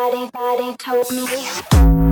Nobody, nobody told me.